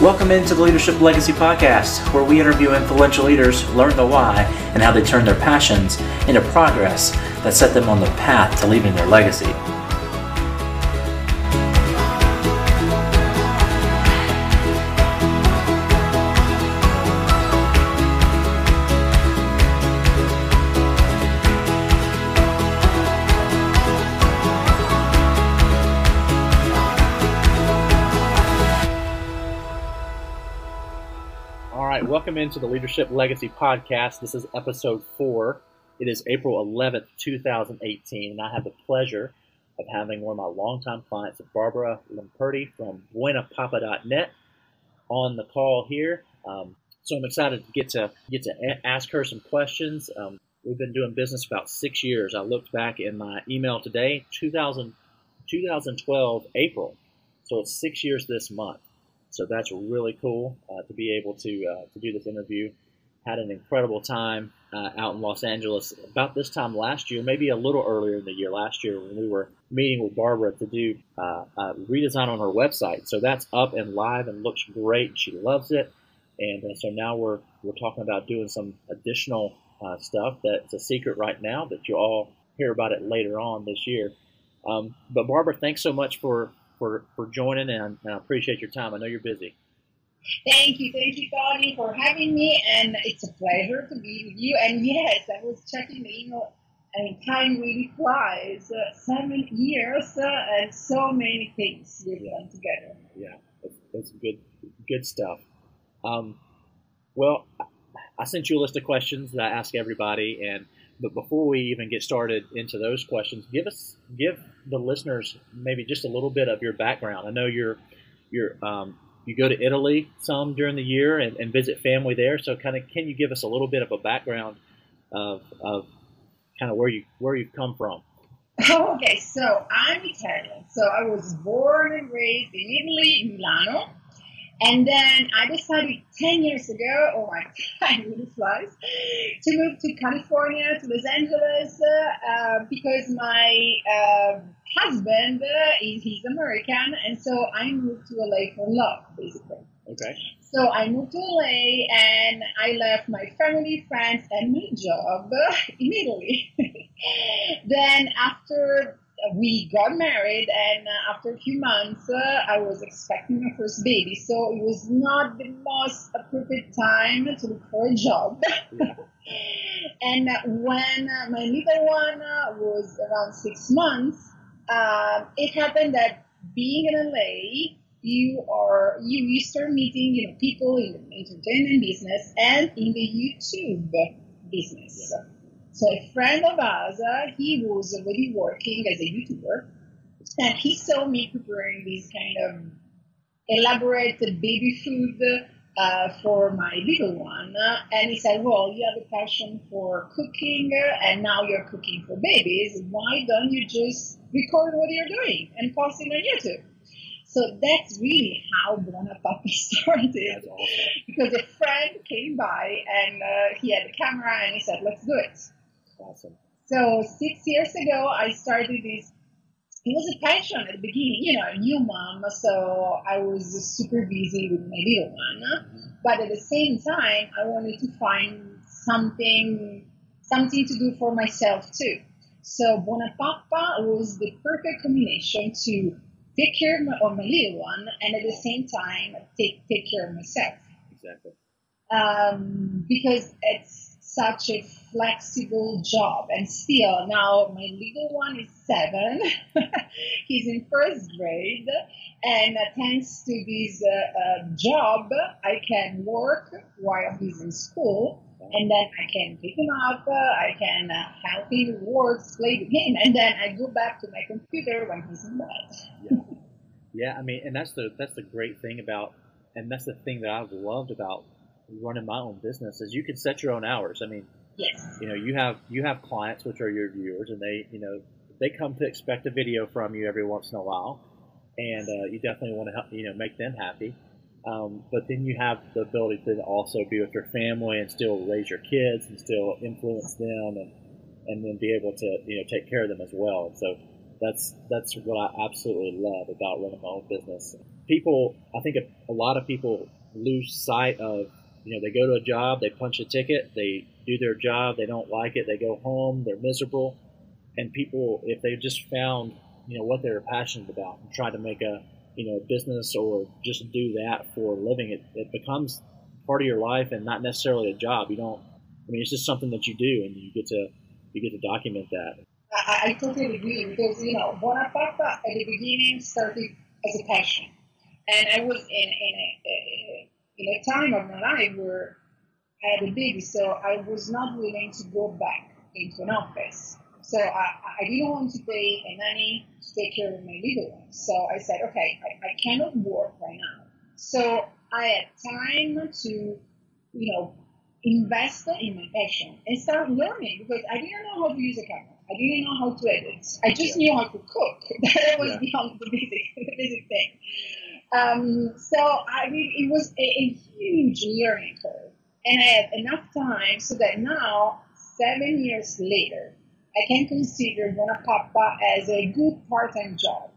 Welcome into the Leadership Legacy Podcast, where we interview influential leaders, learn the why, and how they turn their passions into progress that set them on the path to leaving their legacy. Into the Leadership Legacy Podcast. This is episode four. It is April 11th, 2018, and I have the pleasure of having one of my longtime clients, Barbara Lamperti from BuonaPappa.net, on the call here. Um, so I'm excited to get to get to a- ask her some questions. Um, we've been doing business about six years. I looked back in my email today, 2000, 2012 April. So it's six years this month. So that's really cool uh, to be able to uh, to do this interview. Had an incredible time uh, out in Los Angeles about this time last year, maybe a little earlier in the year last year when we were meeting with Barbara to do uh, a redesign on her website. So that's up and live and looks great. She loves it, and so now we're we're talking about doing some additional uh, stuff that's a secret right now that you all hear about it later on this year. Um, but Barbara, thanks so much for for, for joining, and, and I appreciate your time. I know you're busy. Thank you, thank you, Tony, for having me, and it's a pleasure to be with you. And yes, I was checking the email, and time really flies. Uh, seven years uh, and so many things we've done together. Yeah, that's, that's good good stuff. Um, well, I sent you a list of questions that I ask everybody, and but before we even get started into those questions, give us give the listeners maybe just a little bit of your background. I know you're you're um, you go to Italy some during the year and, and visit family there. So, kind of, can you give us a little bit of a background of, of kind of where you where you've come from? Okay, so I'm Italian. So I was born and raised in Italy, in Milano. And then I decided 10 years ago, oh my time really flies, to move to California, to Los Angeles, uh, uh, because my uh, husband, uh, is, he's American, and so I moved to LA for love, basically. Okay. So I moved to LA and I left my family, friends, and my job in Italy. then after we got married and uh, after a few months uh, i was expecting my first baby. So it was not the most appropriate time to look for a job. Yeah. and when uh, my little one uh, was around six months um, it happened that being in la you are you, you start meeting you know people in the entertainment business and in the youtube business so a friend of ours, uh, he was already working as a YouTuber, and he saw me preparing this kind of elaborate baby food uh, for my little one, uh, and he said, "Well, you have a passion for cooking, uh, and now you're cooking for babies. Why don't you just record what you're doing and post it on YouTube?" So that's really how Buona Pappa started awesome. because a friend came by and uh, he had a camera and he said, "Let's do it." Awesome. So six years ago, I started this. It was a passion at the beginning, you know, a new mom, so I was super busy with my little one. But at the same time, I wanted to find something, something to do for myself too. So Buona Pappa was the perfect combination to take care of my, of my little one and at the same time take take care of myself Exactly. um, because it's such a flexible job. And still, now my little one is seven. He's in first grade. And uh, thanks to this uh, uh, job, I can work while he's in school. And then I can pick him up, uh, I can uh, help him works, play with him, and then I go back to my computer when he's in bed. Yeah, I mean, and that's the that's the great thing about, and that's the thing that I've loved about running my own business is you can set your own hours. I mean, Yes. you know, you have you have clients which are your viewers, and they you know they come to expect a video from you every once in a while, and uh, you definitely want to help you know make them happy. Um, but then you have the ability to also be with your family and still raise your kids and still influence them and and then be able to you know take care of them as well. And so that's that's what I absolutely love about running my own business. people, I think a, a lot of people lose sight of, you know, they go to a job, they punch a ticket, they do their job, they don't like it, they go home, they're miserable. And people, if they just found, you know, what they're passionate about and try to make a, you know, a business or just do that for a living, it, it becomes part of your life and not necessarily a job. You don't, I mean, it's just something that you do and you get to, you get to document that. I, I totally agree because, you know, Buona Pappa at the beginning started as a passion. And I was in, in, in a time of my life where I had a baby, so I was not willing to go back into an office. So I, I didn't want to pay a nanny to take care of my little one. So I said, okay, I, I cannot work right now. So I had time to, you know, invest in my passion and start learning because I didn't know how to use a camera. I didn't know how to edit. I just yeah. knew how to cook. that was yeah. beyond the basic, the basic thing. Um, so I mean, it was a, a, huge learning curve, and I had enough time so that now, seven years later, I can consider Buona Pappa as a good part-time job.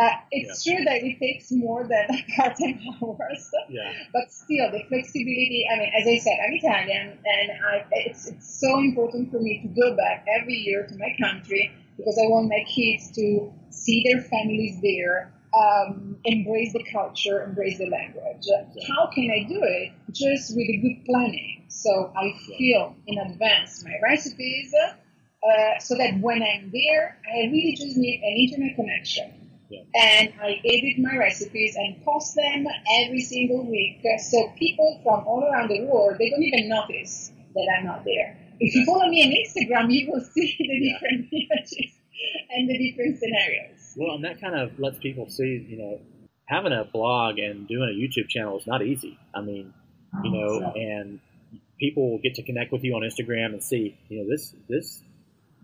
Uh, it's yeah. true that it takes more than part-time hours, yeah. but still the flexibility. I mean, as I said, I'm Italian, and I, it's, it's so important for me to go back every year to my country because I want my kids to see their families there, um, embrace the culture, embrace the language. Yeah. How can I do it? Just with a good planning. So I feel in advance my recipes, uh, so that when I'm there, I really just need an internet connection yeah. And I edit my recipes and post them every single week. So people from all around the world, they don't even notice that I'm not there. If you follow me on Instagram, you will see the different images and the different scenarios. Well, and that kind of lets people see, you know, having a blog and doing a YouTube channel is not easy. I mean, you know, and people will get to connect with you on Instagram and see, you know, this this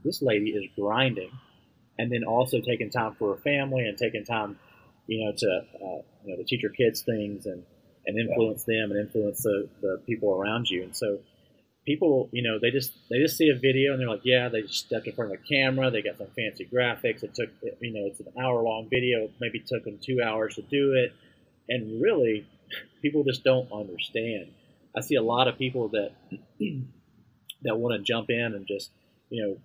this lady is grinding and then also taking time for her family and taking time, you know, to uh, you know to teach her kids things and and influence them and influence the, the people around you. And so people, you know, they just they just see a video and they're like, yeah, they just stepped in front of a camera, they got some fancy graphics. It took, you know, it's an hour long video. Maybe took them two hours to do it, and really, people just don't understand. I see a lot of people that that want to jump in and just, you know,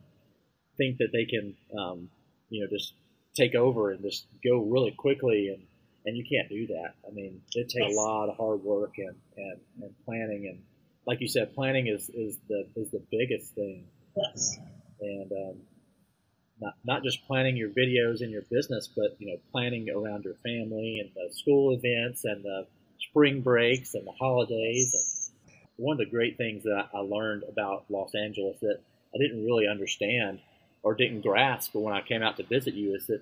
think that they can um, you know, just take over and just go really quickly and and you can't do that. I mean, it takes a lot of hard work and, and, and planning and like you said, planning is, is the is the biggest thing. Yes. And um, not not just planning your videos and your business, but you know, planning around your family and the school events and the spring breaks and the holidays. And one of the great things that I learned about Los Angeles that I didn't really understand or didn't grasp when I came out to visit you is that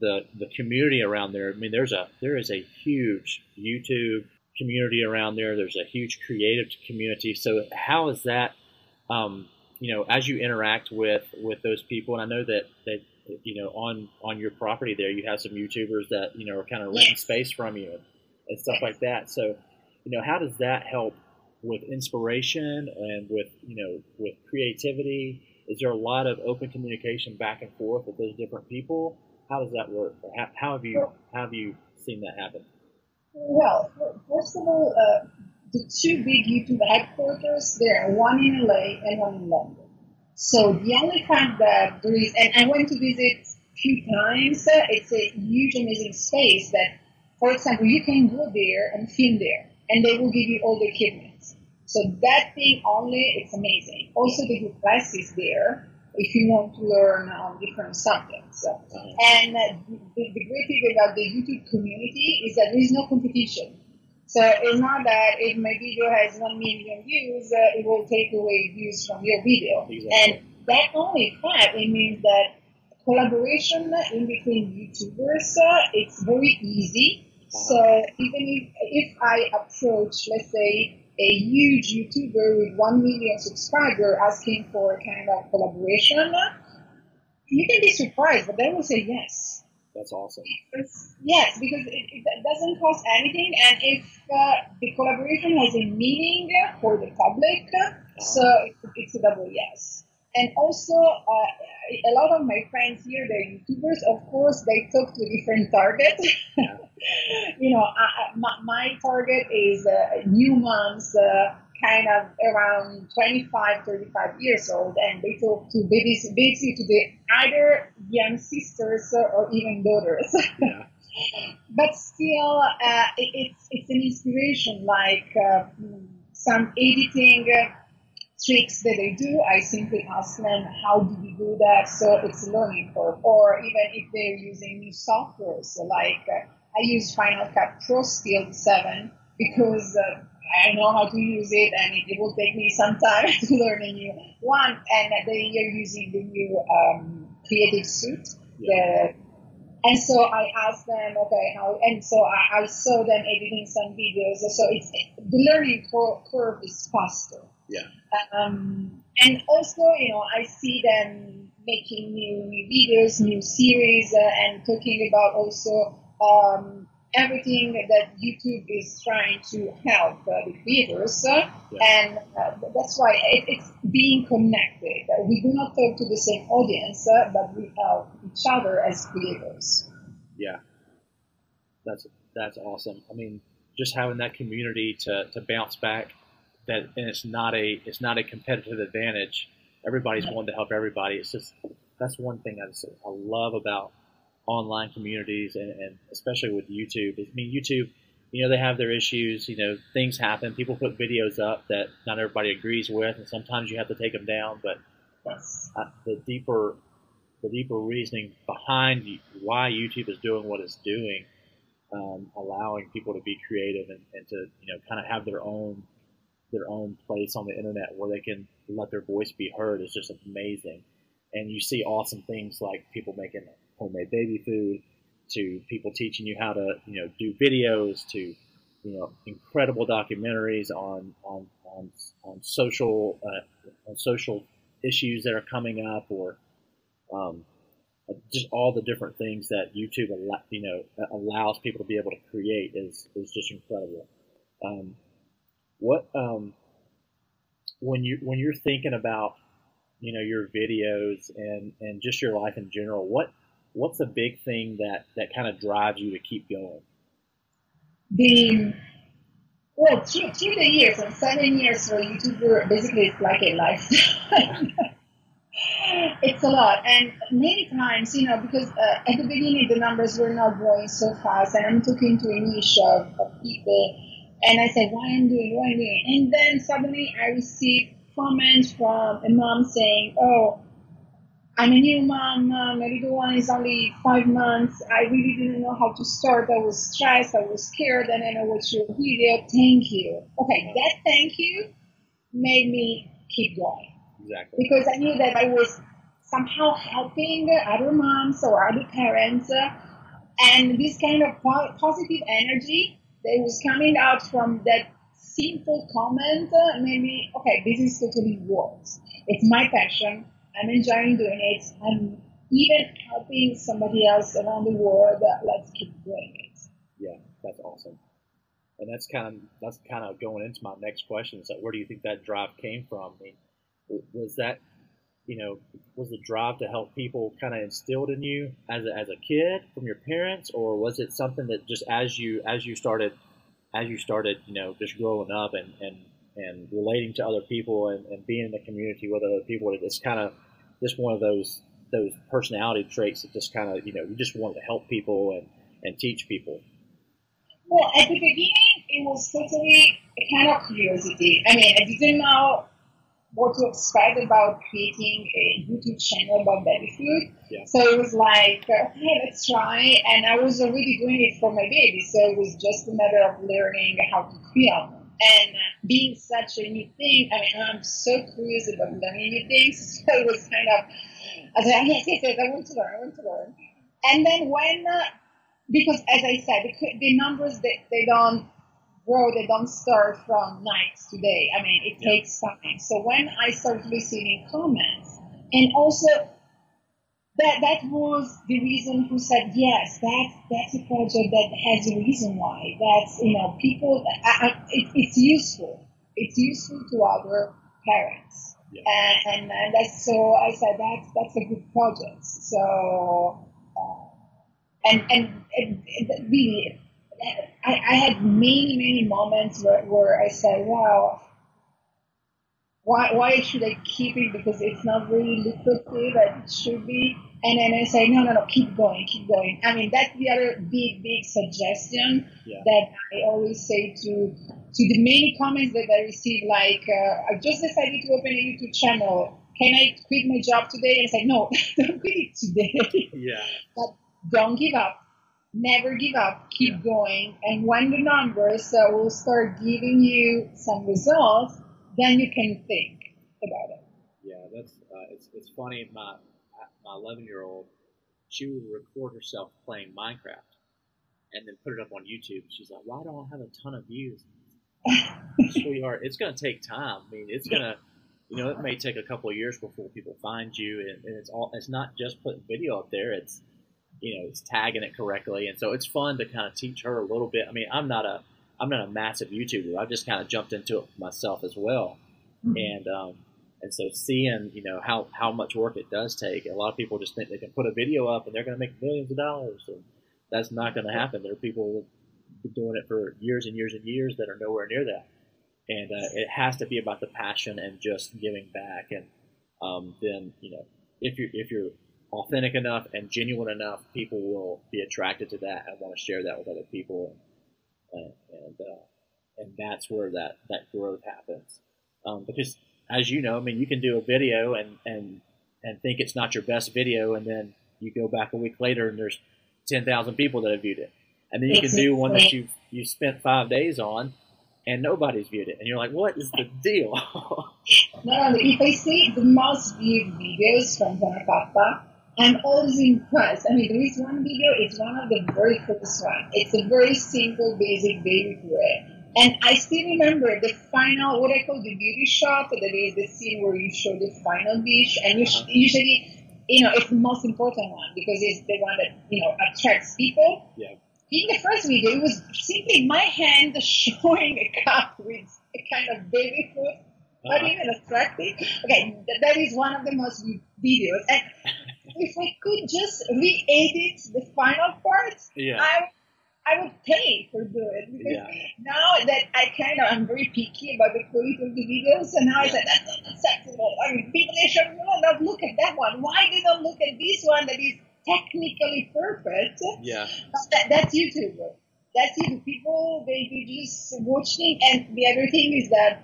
the the community around there. I mean, there's a there is a huge YouTube community around there. There's a huge creative community. So how is that? Um, you know, as you interact with with those people, and I know that that you know on on your property there, you have some YouTubers that you know are kind of renting space from you and, and stuff like that. So, you know, how does that help with inspiration and with you know with creativity? is there a lot of open communication back and forth with those different people? How does that work? How, how have you how have you seen that happen? Well, first of all, uh, the two big YouTube headquarters there, one in LA and one in London. So the only fact that there is, and I went to visit a few times, uh, it's a huge, amazing space that, for example, you can go there and film there, and they will give you all the equipment. So that thing only, it's amazing. Also, the group classes there if you want to learn on different subjects. And uh, the, the, great thing about the YouTube community is that there is no competition. So it's not that if my video has 1 million views, uh, it will take away views from your video. Exactly. And that only fact, it means that collaboration in between YouTubers, uh, it's very easy. Uh-huh. So even if, if I approach, let's say, a huge YouTuber with 1 million subscribers asking for a kind of collaboration, you can be surprised, but they will say yes. That's awesome. It's, yes, because it, it, doesn't cost anything, and if uh, the collaboration has a meaning for the public, so it, it's a double yes. And also uh, a lot of my friends here, the YouTubers, of course, they talk to different targets. Yeah. you know, I, my, my, target is uh, new moms, uh, kind of around 25, 35 years old, and they talk to babies, basically to the either young sisters or even daughters. Yeah. but still, uh, it, it's it's an inspiration, like uh, some editing tricks that they do, I simply ask them, how do you do that? So it's a learning curve. Or even if they're using new software, so like uh, I use Final Cut Pro still 7 because uh, I know how to use it and it, it, will take me some time to learn a new one. And they are using the new um, Creative Suite. Yeah. The, and so I asked them, okay, how, and so I, I saw them editing some videos. So it's, the learning curve is faster. Yeah. Um, and also, you know, I see them making new, new videos, new series, uh, and talking about also um, everything that YouTube is trying to help uh, the creators. Uh, yeah. And uh, that's why it, it's being connected. We do not talk to the same audience, uh, but we help each other as creators. Yeah, that's that's awesome. I mean, just having that community to, to bounce back that and it's not a it's not a competitive advantage. Everybody's wanting to help everybody. It's just that's one thing I just I love about online communities and, and especially with YouTube. I mean YouTube, you know, they have their issues. You know, things happen. People put videos up that not everybody agrees with, and sometimes you have to take them down. But uh, the deeper the deeper reasoning behind why YouTube is doing what it's doing, um, allowing people to be creative and, and to you know kind of have their own their own place on the internet where they can let their voice be heard is just amazing. And you see awesome things like people making homemade baby food, to people teaching you how to you know do videos, to you know incredible documentaries on on on, on social uh, on social issues that are coming up, or um, just all the different things that YouTube you know allows people to be able to create is is just incredible. Um, what um, when you when you're thinking about you know your videos and and just your life in general, what what's a big thing that that kind of drives you to keep going? The well, through, through the years, and seven years for YouTuber, basically it's like a lifestyle. it's a lot, and many times, you know, because uh, at the beginning the numbers were not growing so fast, and I'm talking to a niche of, of people and I said, why I'm doing, why I'm doing. And then suddenly I received comments from a mom saying, oh, I'm a new mom. My little one is only five months. I really didn't know how to start. I was stressed. I was scared. And then I watched your video. Thank you. Okay, that thank you made me keep going. Exactly. Because I knew that I was somehow helping other moms or other parents. And this kind of positive energy that was coming out from that simple comment uh, made me, okay, this is totally works. It's my passion. I'm enjoying doing it. I'm even helping somebody else around the world. Let's keep doing it. Yeah, that's awesome. And that's kind of that's kind of going into my next question. Is that where do you think that drive came from? I mean, was that you know was the drive to help people kind of instilled in you as a, as a kid from your parents, or was it something that just as you as you started as you started you know just growing up and and and relating to other people and, and being in the community with other people, it's kind of just one of those those personality traits that just kind of you know you just wanted to help people and and teach people. Well, at the beginning, it was totally kind of curiosity. I mean, I didn't know what to expect about creating a YouTube channel about baby food. Yeah. So it was like, uh, hey, let's try. And I was already doing it for my baby. So it was just a matter of learning how to film. And being such a new thing, I mean, I'm so curious about learning new things. So it was kind of, I was like, yes, yes, yes, I want to learn, I want to learn. And then when, uh, because as I said, the, the numbers, they, they don't grow, they don't start from night to day. I mean, it yeah. takes time. So when I started receiving comments, and also that that was the reason who said yes, that's that's a project that has a reason why. That's you know people. I, I, it, it's useful. It's useful to other parents. Yeah. And, and, and that's so I said that's that's a good project. So uh, and, and and, and really, I, I had many many moments where, where I said, wow. Why, why should I keep it? Because it's not really lucrative as it should be. And then I say, no, no, no, keep going, keep going. I mean, that's the other big, big suggestion yeah. that I always say to to the many comments that I receive, like, uh, I just decided to open a YouTube channel. Can I quit my job today? And I say, no, don't quit it today. Yeah. but don't give up. Never give up. Keep yeah. going. And when the numbers uh, will start giving you some results, then you can think about it. Yeah, that's uh, it's it's funny. My my 11 year old, she would record herself playing Minecraft and then put it up on YouTube. She's like, why don't I have a ton of views? Sweetheart, it's going to take time. I mean, it's going to, you know, it may take a couple of years before people find you. And, and it's all, it's not just putting video up there. It's, you know, it's tagging it correctly. And so it's fun to kind of teach her a little bit. I mean, I'm not a, I'm not a massive YouTuber. I've just kind of jumped into it myself as well. Mm-hmm. And, um, and so seeing, you know, how, how much work it does take, a lot of people just think they can put a video up and they're going to make millions of dollars. And that's not going to happen. There are people doing it for years and years and years that are nowhere near that. And uh, it has to be about the passion and just giving back. And um, then, you know, if you're, if you're authentic enough and genuine enough, people will be attracted to that and want to share that with other people. And, and, uh, and that's where that, that growth happens. Um, because as you know, I mean, you can do a video and, and, and think it's not your best video, and then you go back a week later and there's 10,000 people that have viewed it. And then you can do one that you you spent five days on, and nobody's viewed it, and you're like, "What is the deal?" no, if I see the most viewed videos from Buona Pappa, I'm always impressed. I mean, there is one video. It's one of the very first one. It's a very simple, basic baby way. And I still remember the final, what I call the beauty shot, that is the scene where you show the final dish, and you uh-huh. usually, you know, it's the most important one because it's the one that, you know, attracts people. Yeah. In the first video, it was simply my hand showing a cup with a kind of baby food, uh-huh. not even attractive. Okay, that is one of the most videos. And if I could just re-edit the final part, yeah. I I would pay for doing because yeah. now that I kind of I'm very picky about the quality of the videos, and now I said that's not acceptable. I mean, people they should not look at that one. Why they don't look at this one that is technically perfect? Yeah, that, that's YouTube. That's it. People they, they just watching, and the other thing is that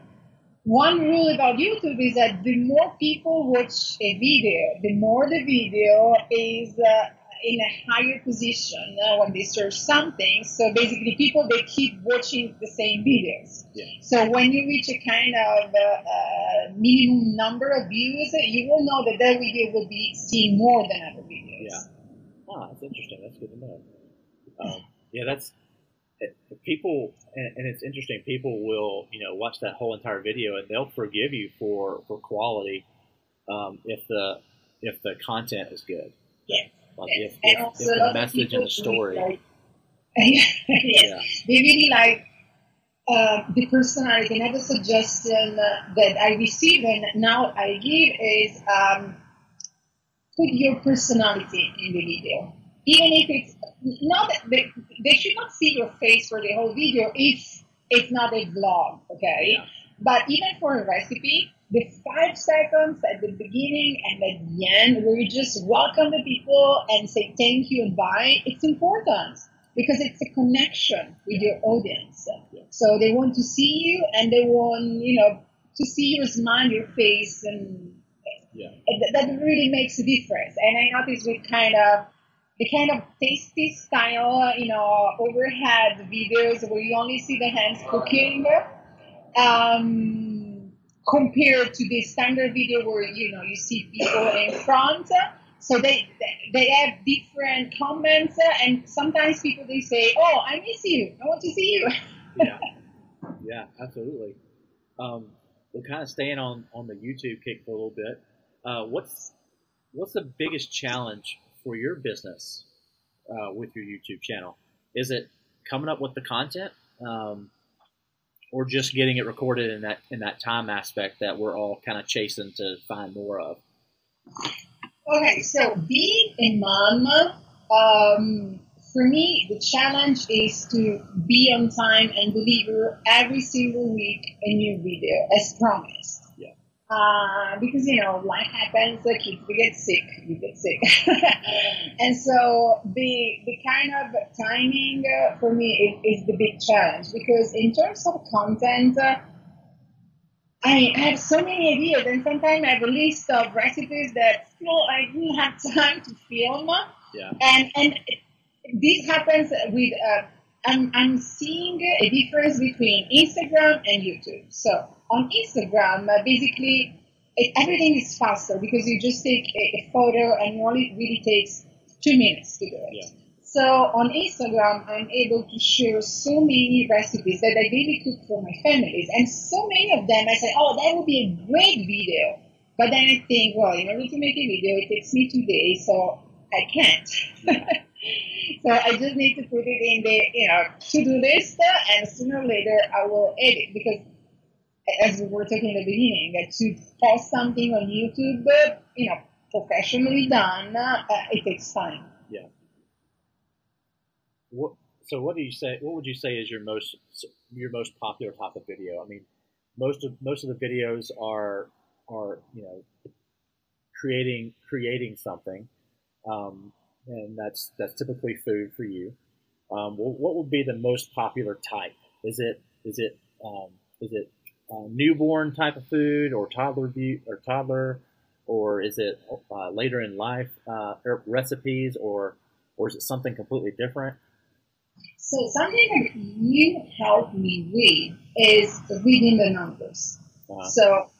one rule about YouTube is that the more people watch a video, the more the video is. Uh, in a higher position uh, when they search something. So basically, people they keep watching the same videos. Yeah. So when you reach a kind of uh, uh, minimum number of views, you will know that that video will be seen more than other videos. Yeah. Ah, that's interesting. That's good to know. Um, yeah, that's people, and, and it's interesting. People will, you know, watch that whole entire video and they'll forgive you for for quality um, if the if the content is good. Yeah. Like if, if, if the message and the story. Like, yes, yeah. they really like uh, the personality. Another suggestion uh, that I receive and now I give is um, put your personality in the video. Even if it's not, they, they should not see your face for the whole video if it's not a vlog, okay? Yeah. But even for a recipe, the five seconds at the beginning and at the end where you just welcome the people and say thank you and bye, it's important because it's a connection with your audience. So they want to see you and they want, you know, to see your smile, your face, and yeah. that really makes a difference. And I notice with kind of the kind of tasty style, you know, overhead videos where you only see the hands cooking. Um, compared to the standard video where you know you see people in front. So they they have different comments and sometimes people they say oh i miss you. I want to see you. Yeah. Yeah absolutely. Um, we're kind of staying on on the youtube kick for a little bit. Uh, what's what's the biggest challenge for your business uh, with your youtube channel is it coming up with the content um, or just getting it recorded in that in that time aspect that we're all kind of chasing to find more of? Okay, so being a mom, um, for me, the challenge is to be on time and deliver every single week a new video as promised. Uh, because you know life happens, uh, kids we get sick, we get sick, and so the the kind of timing uh, for me is, is, the big challenge because in terms of content. Uh, I have so many ideas, and sometimes I have a list of recipes that still I didn't have time to film. Yeah. And and this happens with. Uh, I'm, I'm seeing a difference between Instagram and YouTube. So on Instagram, uh, basically it, everything is faster because you just take a, photo and it only really takes two minutes to do it. Yeah. So on Instagram, I'm able to share so many recipes that I really cook for my families. And so many of them, I say, oh, that would be a great video. But then I think, well, in order to make a video, it takes me two days, so I can't. so I just need to put it in the, you know, to-do list, and sooner or later I will edit because as we were talking in the beginning, that to post something on YouTube, you know, professionally done, uh, it takes time. Yeah. What, so what do you say? What would you say is your most your most popular type of video? I mean, most of most of the videos are are you know creating creating something, um, and that's that's typically food for you. Um, what would be the most popular type? Is it is it um, is it newborn type of food or toddler view, or toddler, or is it uh, later in life uh, er, recipes, or or is it something completely different? So something that you helped me with is reading the numbers. Uh-huh. So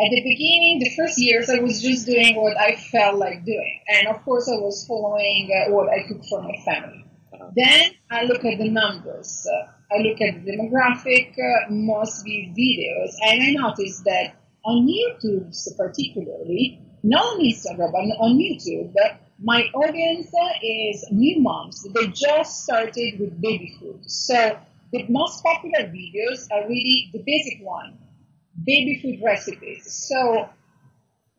at the beginning, the first years, I was just doing what I felt like doing, and of course, I was following uh, what I could for my family. Uh-huh. Then I look at the numbers. Uh, I look at the demographic, uh, most viewed videos, and I noticed that on YouTube, particularly, not on Instagram, but on YouTube, my audience is new moms. They just started with baby food. So the most popular videos are really the basic one, baby food recipes. So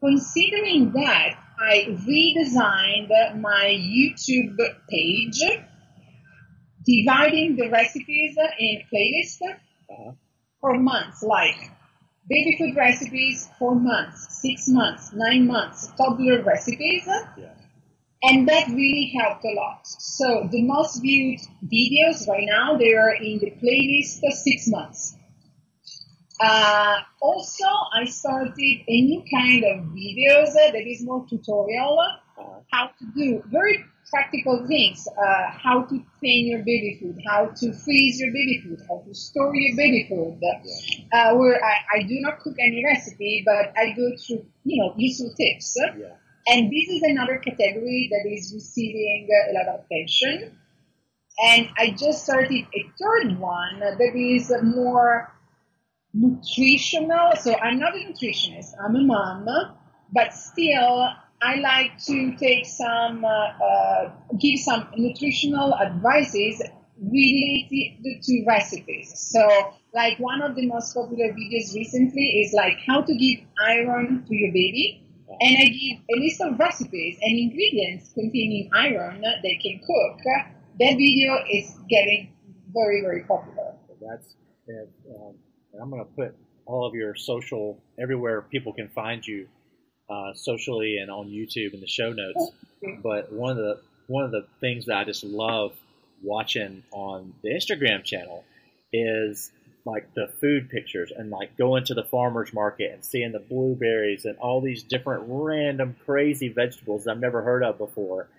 considering that, I redesigned my YouTube page, dividing the recipes in playlists uh-huh. for months, like baby food recipes for months, six months, nine months, toddler recipes. Yeah and that really helped a lot. So the most viewed videos right now, they are in the playlist six months. Uh, also, I started a new kind of videos that is more tutorial, how to do very practical things, uh, how to clean your baby food, how to freeze your baby food, how to store your baby food, uh, where I, I, do not cook any recipe, but I go through, you know, useful tips. Yeah. And this is another category that is receiving a lot of attention. And I just started a third one that is more nutritional. So I'm not a nutritionist, I'm a mom, but still I like to take some, uh, uh, give some nutritional advices related to recipes. So like one of the most popular videos recently is like how to give iron to your baby and I give a list of recipes and ingredients containing iron that they can cook. That video is getting very, very popular. That's, um, I'm going to put all of your social everywhere people can find you, uh, socially and on YouTube in the show notes. But one of the one of the things that I just love watching on the Instagram channel is like the food pictures and like going to the farmer's market and seeing the blueberries and all these different random crazy vegetables I've never heard of before.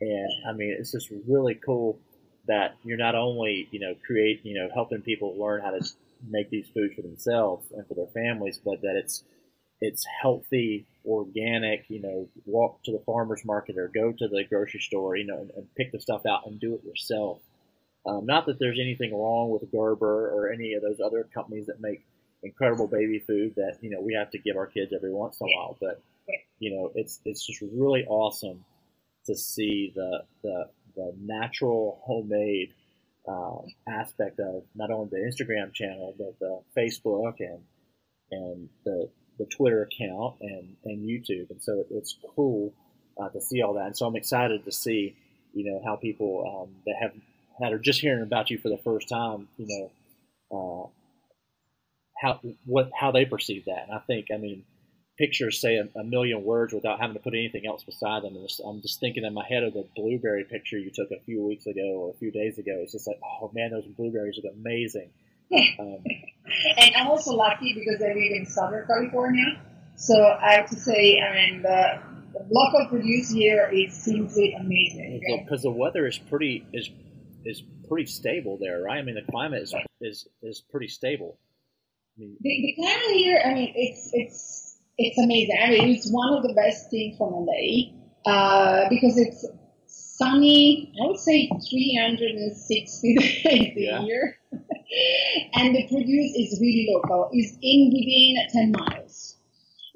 And I mean, it's just really cool that you're not only, you know, create, you know, helping people learn how to make these foods for themselves and for their families, but that it's, it's healthy, organic, you know, walk to the farmer's market or go to the grocery store, you know, and, and pick the stuff out and do it yourself. Um, not that there's anything wrong with Gerber or any of those other companies that make incredible baby food that you know we have to give our kids every once in a while, but you know it's it's just really awesome to see the the, the natural homemade uh, aspect of not only the Instagram channel but the Facebook and and the the Twitter account and and YouTube, and so it's cool uh, to see all that. And so I'm excited to see you know how people um, that have that are just hearing about you for the first time, you know, uh, how what how they perceive that. And I think, I mean, pictures say a, a, million words without having to put anything else beside them. And just, I'm just thinking in my head of the blueberry picture you took a few weeks ago or a few days ago. It's just like, oh man, those blueberries look amazing. Um, and I'm also lucky because I live in Southern California. So I have to say, I mean, the, the local produce here is simply amazing. Because the weather is pretty is is pretty stable there, right? I mean, the climate is is, is pretty stable. I mean, the, the climate here, I mean, it's it's it's amazing. I mean, it's one of the best things from LA uh, because it's sunny. I would say 360 days yeah. a year, and the produce is really local. It's in within 10 miles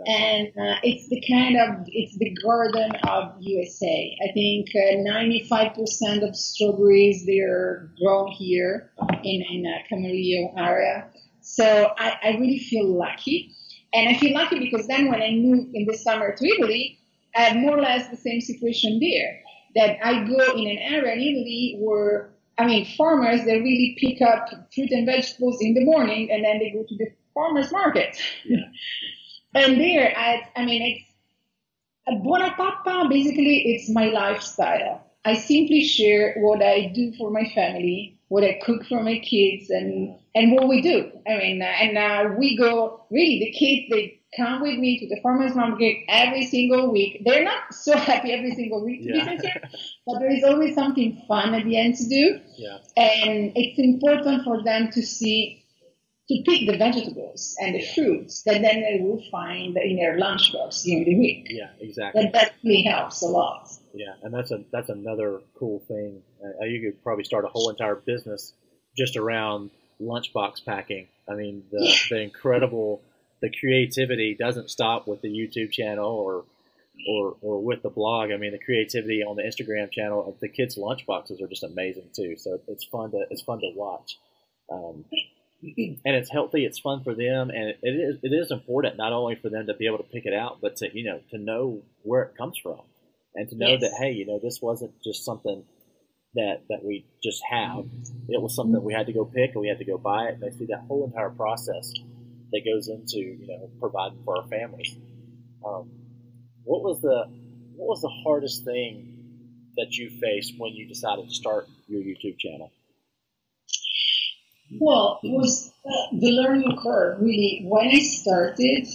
and uh, it's the kind of it's the garden of USA. I think uh, 95% of strawberries they're grown here in in uh, Camarillo area. So I, I really feel lucky, and I feel lucky because then when I moved in the summer to Italy, I had more or less the same situation there. That I go in an area in Italy where I mean farmers they really pick up fruit and vegetables in the morning and then they go to the farmers market. Yeah. And there, I, I mean, it's Buona Pappa, basically, it's my lifestyle. I simply share what I do for my family, what I cook for my kids, and and what we do. I mean, and uh, we go really. The kids they come with me to the farmers market every single week. They're not so happy every single week to yeah. be sincere, but there is always something fun at the end to do. Yeah. And it's important for them to see to pick the vegetables and the fruits that then they will find in their lunchbox during the week. Yeah, exactly. That that really helps a lot. Yeah, and that's a that's another cool thing. Uh, you could probably start a whole entire business just around lunchbox packing. I mean, the the incredible the creativity doesn't stop with the YouTube channel or or or with the blog. I mean, the creativity on the Instagram channel of the kids' lunchboxes are just amazing too. So it's fun to it's fun to watch. Um, and it's healthy, it's fun for them, and it is it is important not only for them to be able to pick it out, but to you know to know where it comes from, and to know yes. that hey, you know this wasn't just something that that we just have. It was something we had to go pick, and we had to go buy it. And they see that whole entire process that goes into you know providing for our families. Um, what was the what was the hardest thing that you faced when you decided to start your YouTube channel? Well, it was uh, the learning curve really. When I started,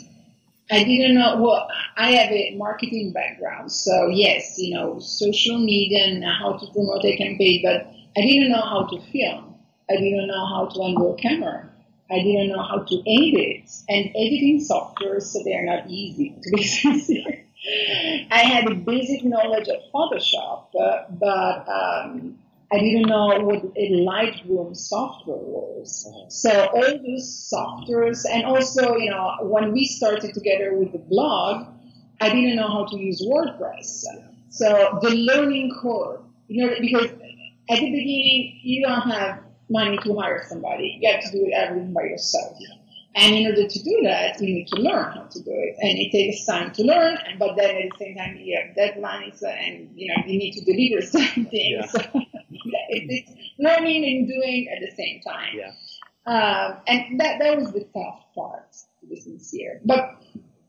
I didn't know. Well, I have a marketing background, so yes, you know, social media and how to promote a campaign, but I didn't know how to film. I didn't know how to handle a camera. I didn't know how to edit, and editing software, so they're not easy to be sincere. I had a basic knowledge of Photoshop, uh, but um, I didn't know what a Lightroom software was. Uh-huh. So all these softwares, and also, you know, when we started together with the blog, I didn't know how to use WordPress. So the learning curve, you know, because at the beginning you don't have money to hire somebody. You have to do everything by yourself. Yeah. And in order to do that, you need to learn how to do it. And it takes time to learn, but then at the same time, you have deadlines and, you know, you need to deliver something. Yeah. So it's learning and doing at the same time. Yeah. Um, and that, that was the tough part, to be sincere. But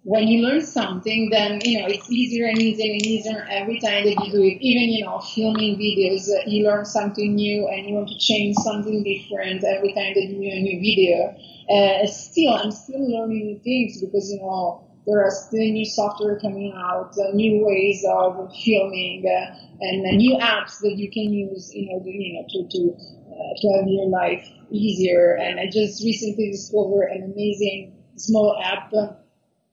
when you learn something, then, you know, it's easier and easier and easier every time that you do it. Even, you know, filming videos, uh, you learn something new and you want to change something different every time that you do a new video uh, still, I'm still learning new things because, you know, there are still new software coming out, uh, new ways of filming, uh, and uh, new apps that you can use in order, you know, to to to have your life easier. And I just recently discovered an amazing small app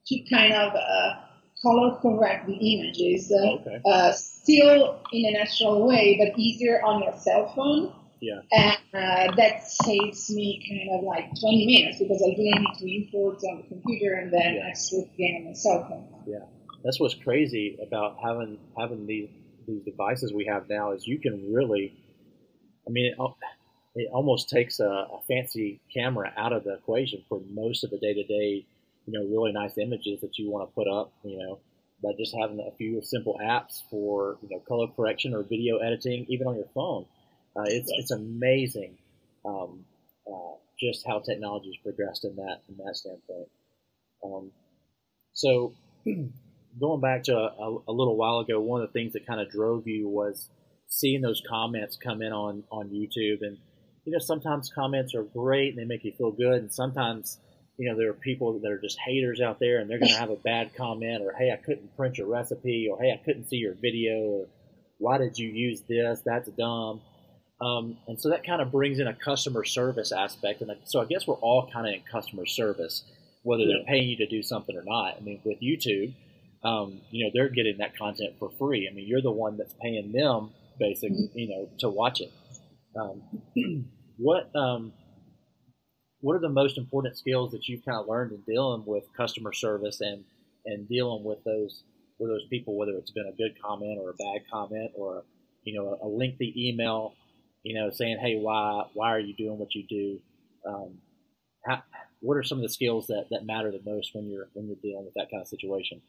to kind of uh, color correct the images, okay. still in a natural way, but easier on your cell phone. Yeah. And uh, that saves me kind of like 20 minutes because I didn't need to import on the computer and then yeah. export again on my cell phone. Yeah. That's what's crazy about having having these these devices we have now is you can really, I mean, it almost takes a, a, fancy camera out of the equation for most of the day to day, you know, really nice images that you want to put up, you know, by just having a few simple apps for, you know, color correction or video editing, even on your phone. Uh, it's, it's amazing um, uh, just how technology has progressed in that, in that standpoint. Um, so going back to a, a little while ago, one of the things that kind of drove you was seeing those comments come in on, on YouTube and, you know, sometimes comments are great and they make you feel good, and sometimes, you know, there are people that are just haters out there, and they're going to have a bad comment, or hey, I couldn't print your recipe, or hey, I couldn't see your video, or why did you use this? That's dumb. Um, and so that kind of brings in a customer service aspect, and so I guess we're all kind of in customer service, whether they're paying you to do something or not. I mean, with YouTube, um, you know, they're getting that content for free. I mean, you're the one that's paying them, basically, mm-hmm. you know, to watch it. Um, what um, what are the most important skills that you've kind of learned in dealing with customer service and and dealing with those with those people, whether it's been a good comment or a bad comment or you know a, a lengthy email, you know, saying, "Hey, why why are you doing what you do?" Um, how, what are some of the skills that, that matter the most when you're when you're dealing with that kind of situation?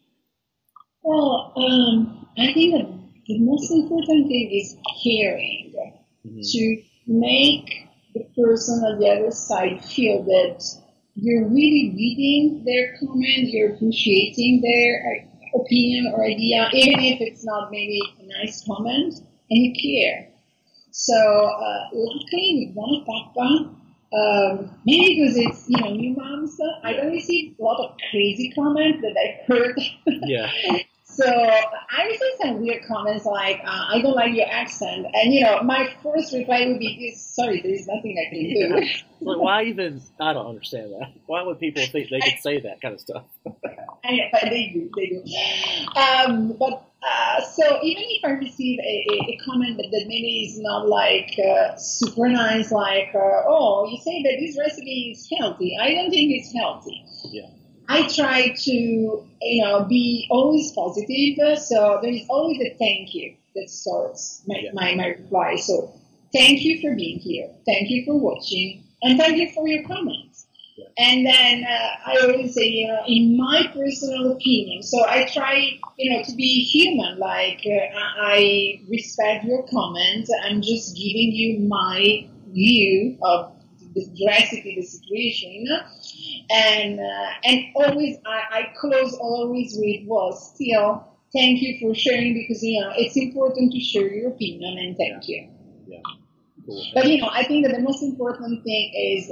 Well, um, I think the most important thing is caring. Mm-hmm. To make the person on the other side feel that you're really reading their comment, you're appreciating their opinion or idea, even if it's not maybe a nice comment, and you care. So uh, luckily with Buona Pappa, um, maybe because it's you know new moms, I don't receive a lot of crazy comments that I've heard. Yeah. So I receive some weird comments like, uh, I don't like your accent. And, you know, my first reply would be, sorry, there's nothing I can do. Like, why even, I don't understand that. Why would people think they could say that kind of stuff? I, but they do, they do. Um, but, uh, so even if I receive a, a, comment that, that, maybe is not like uh, super nice, like, uh, oh, you say that this recipe is healthy. I don't think it's healthy. Yeah I try to, you know, be always positive. So there is always a thank you that starts my, yeah. my, my reply. So thank you for being here. Thank you for watching. And thank you for your comments. Yeah. And then uh, I always say, you know, in my personal opinion, so I try, you know, to be human. Like uh, I respect your comments. I'm just giving you my view of the recipe, the situation and uh, and always I, I close always with was still thank you for sharing because you know it's important to share your opinion and thank you. Yeah. Cool. But you know, I think that the most important thing is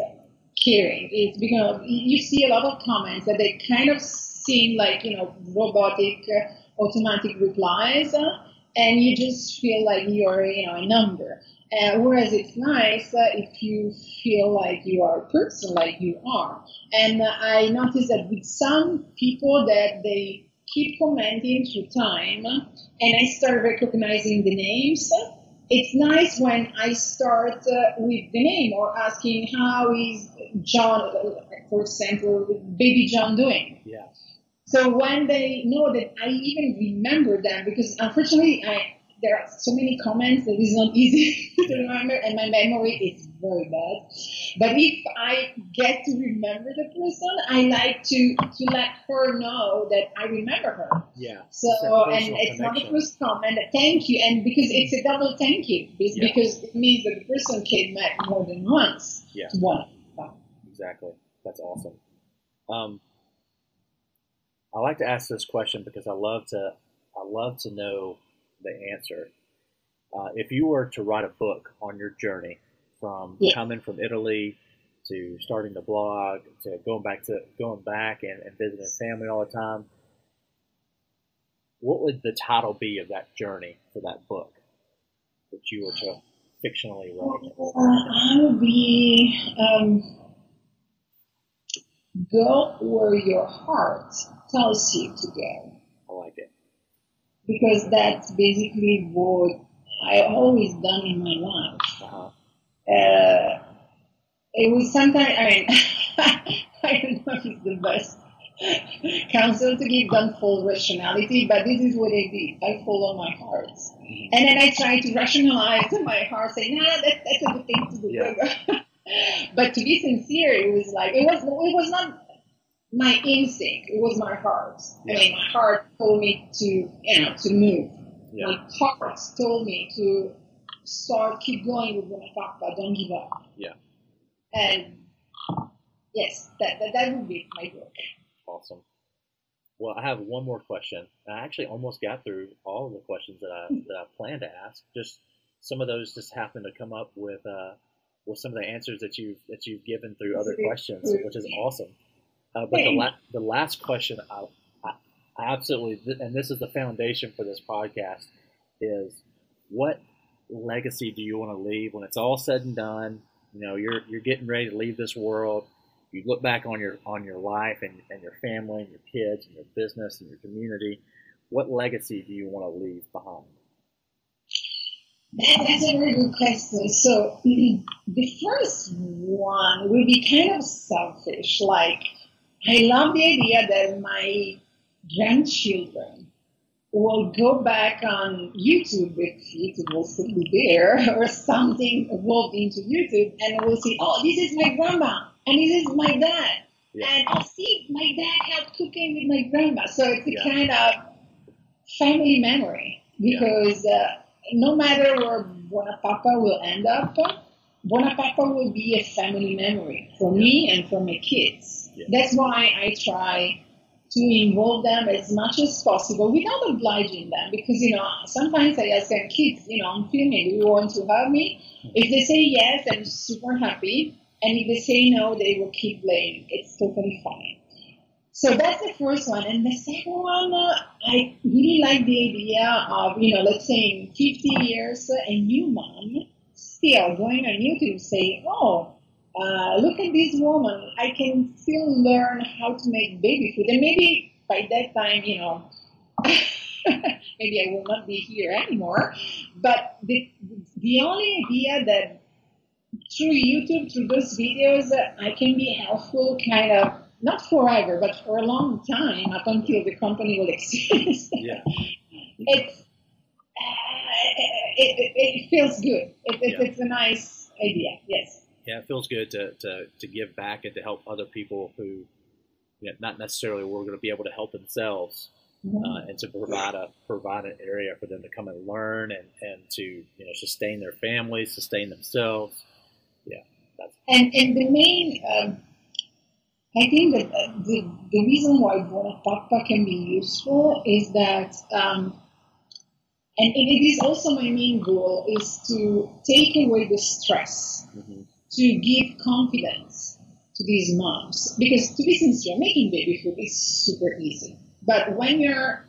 caring. It's because you see a lot of comments that they kind of seem like you know robotic, uh, automatic replies, uh, and you just feel like you're you know a number. Uh, whereas it's nice uh, if you feel like you are a person, like you are. And uh, I noticed that with some people that they keep commenting through time, and I start recognizing the names. It's nice when I start uh, with the name or asking how is John, for example, baby John doing? Yeah. So when they know that I even remember them, because unfortunately I there are so many comments that it's not easy to remember, and my memory is very bad. But if I get to remember the person, I like to to let her know that I remember her. Yeah. So and it's connection. not the first comment. Thank you, and because it's a double thank you, because yeah. it means that the person came back more than once. Yeah. One. Exactly. That's awesome. Um, I like to ask this question because I love to I love to know the answer. Uh, if you were to write a book on your journey from yeah. coming from Italy to starting the blog to going back to going back and, and visiting family all the time, what would the title be of that journey for that book that you were to fictionally write? Uh, I would be um, go where your heart tells you to go because that's basically what I always done in my life. Uh, it was sometimes, I mean, I don't know if it's the best counsel to give them full rationality, but this is what I did. I follow my heart. And then I try to rationalize my heart, saying, nah, that, that's a good thing to do. Yeah. but to be sincere, it was like, it was, it was not my instinct, it was my heart. Yeah. I mean, my heart told me to, you know, to move. Yeah. My heart told me to start, keep going with Buona Pappa, don't give up. Yeah. And yes, that, that, that would be my book. Awesome. Well, I have one more question. I actually almost got through all of the questions that I that I planned to ask. Just some of those just happened to come up with uh, with some of the answers that you've that you've given through other questions, which is awesome. Uh, but the la- the last question I, I, I absolutely and this is the foundation for this podcast is what legacy do you want to leave when it's all said and done? You know, you're you're getting ready to leave this world you look back on your on your life and, and your family and your kids and your business and your community, what legacy do you want to leave behind? That, that's a very good question. So the first one will be kind of selfish. Like I love the idea that my grandchildren will go back on YouTube if YouTube will still be there or something evolved into YouTube and we'll see, oh, this is my grandma and this is my dad. Yeah. And I'll see my dad help cooking with my grandma. So it's a Yeah. kind of family memory because uh, no matter where Buona Pappa will end up, Buona Pappa will be a family memory for me and for my kids. Yeah. That's why I try to involve them as much as possible without obliging them because you know sometimes I ask them kids you know I'm filming do you want to help me? If they say yes I'm super happy. And if they say no they will keep playing. It's totally fine so that's the first one. And the second one uh, I really like the idea of you know let's say in 50 years a new mom still going on YouTube saying oh uh, look at this woman. I can still learn how to make baby food. And maybe by that time, you know, maybe I will not be here anymore. But the, the only idea that through YouTube, through those videos, I can be helpful kind of, not forever, but for a long time up until the company will exist. Yeah. it's, uh, it, it, it feels good. It, it, Yeah. It's a nice idea, yes. Yeah, it feels good to, to, to give back and to help other people who, you know, not necessarily were going to be able to help themselves, uh, and to provide a provide an area for them to come and learn and, and to you know sustain their families, sustain themselves. Yeah, and and the main, um, I think that uh, the the reason why Buona Pappa can be useful is that, um, and it is also my main goal is to take away the stress, hmm to give confidence to these moms. Because to be sincere, making baby food is super easy. But when you're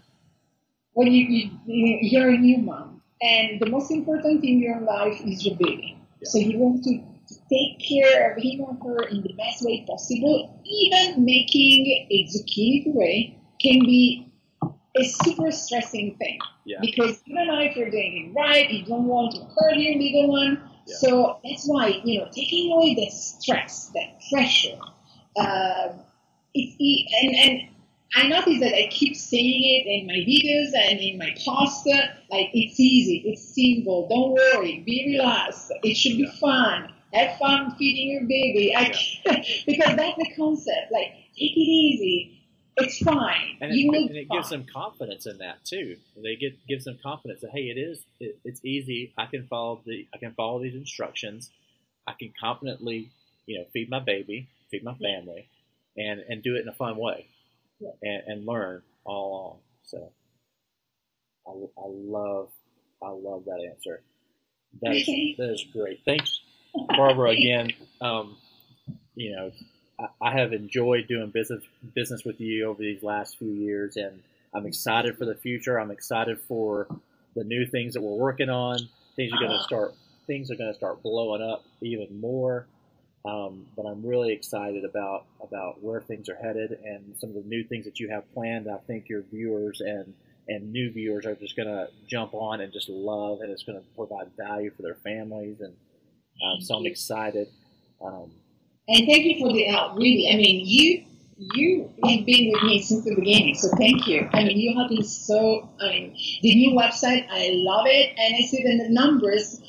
when you, you you're a new mom, and the most important thing in your life is your baby. Yeah. So you want to, to take care of him or her in the best way possible. Even making a zucchini puree can be a super stressing thing Yeah. because you don't know if you're doing it right. You don't want to hurt your little one. Yeah. So that's why you know taking away the stress, that pressure. Uh, it's e- and and I notice that I keep saying it in my videos and in my posts. Like it's easy, it's simple. Don't worry, be relaxed. It should be fun. Have fun feeding your baby. I because that's the concept. Like take it easy. It's fine. And you it, will and it be gives them confidence in that too. They get gives them confidence that hey, it is it, it's easy. I can follow the I can follow these instructions. I can confidently you know feed my baby, feed my Yeah. family, and and do it in a fun way, Yeah. and, and learn all along. So I, I love I love that answer. That is, that is great. Thanks, Barbara. Again, um, you know, I, have enjoyed doing business business with you over these last few years, and I'm excited for the future. I'm excited for the new things that we're working on. Things are going to start. Things are going to start blowing up even more. Um, but I'm really excited about about where things are headed and some of the new things that you have planned. I think your viewers and and new viewers are just going to jump on and just love, and it's going to provide value for their families. And um, so I'm excited. Um, And thank you for the help. Really, I mean, you you have been with me since the beginning, so thank you. I mean, you have been so. I mean, the new website, I love it, and I see that the numbers.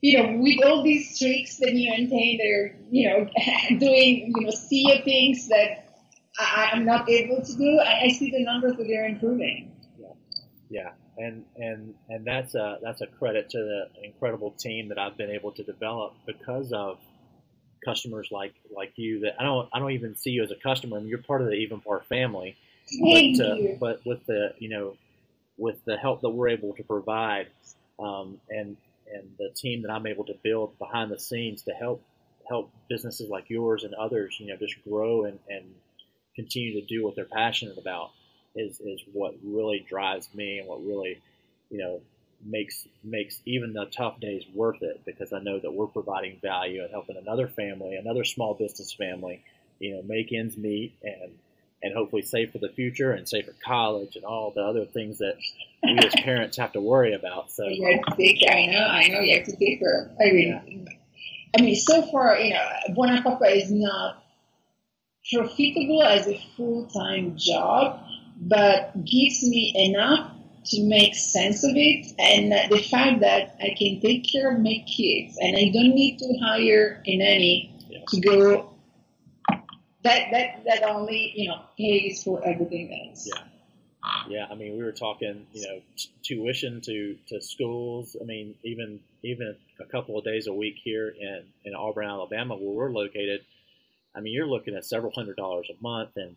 You know, with all these tricks that you maintain, they're you know doing you know CEO things that I, am not able to do. I, I see the numbers that they're improving. Yeah, yeah, and and and that's a that's a credit to the incredible team that I've been able to develop because of customers like like you that I don't I don't even see you as a customer. I mean, you're part of the Evenpar family. Thank but, uh, you. but with the you know with the help that we're able to provide um, and and the team that I'm able to build behind the scenes to help help businesses like yours and others you know just grow and, and continue to do what they're passionate about is is what really drives me and what really you know makes makes even the tough days worth it because I know that we're providing value and helping another family, another small business family, you know, make ends meet and and hopefully save for the future and save for college and all the other things that we as parents have to worry about. So you have to care. I know, I know, you have to take care. I mean, yeah. I mean, so far, you know, Buona Pappa is not profitable as a full time job, but gives me enough to make sense of it and the fact that I can take care of my kids and I don't need to hire a nanny yeah. to go that that that only you know pays for everything else. Yeah. Yeah, I mean, we were talking, you know, t- tuition to, to schools. I mean, even even a couple of days a week here in, in Auburn, Alabama, where we're located. I mean, you're looking at several hundred dollars a month, and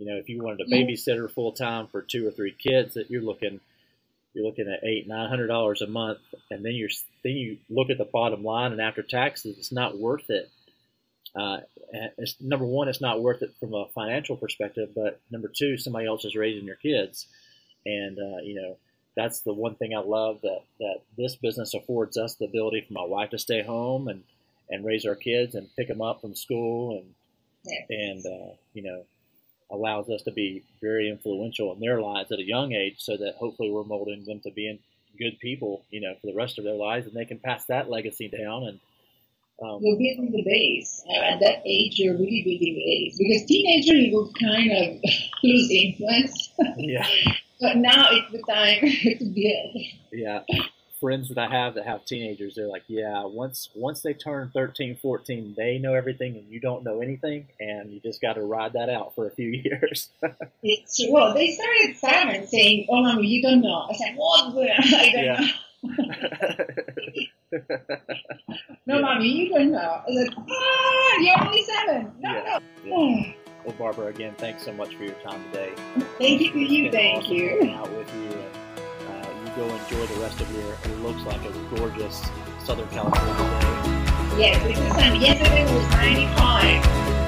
you know, if you wanted a babysitter full time for two or three kids, that you're looking you're looking at eight nine hundred dollars a month, and then you're then you look at the bottom line, and after taxes, it's not worth it. Uh, it's, number one, it's not worth it from a financial perspective, but number two, somebody else is raising your kids, and uh, you know that's the one thing I love that that this business affords us the ability for my wife to stay home and and raise our kids and pick them up from school and yeah. and uh, you know allows us to be very influential in their lives at a young age so that hopefully we're molding them to being good people, you know, for the rest of their lives and they can pass that legacy down and um, you're building the base. Uh, at that age, you're really building the base because teenager you will kind of lose influence. Yeah. but now it's the time to build. Yeah friends that I have that have teenagers, they're like, yeah, once once they turn 13, 14, they know everything and you don't know anything, and you just got to ride that out for a few years. it's well, they started seven saying, "Oh, mommy, you don't know." I said, "What? I don't yeah. know." no, yeah. mommy, you don't know. I said, "Ah, you're only seven. No, yeah. no." Yeah. Well, Barbara, again, thanks so much for your time today. Thank you for you. Thank awesome you. Out with you go enjoy the rest of your, it looks like a gorgeous Southern California day. Yes, this is sunny. Yesterday was 95.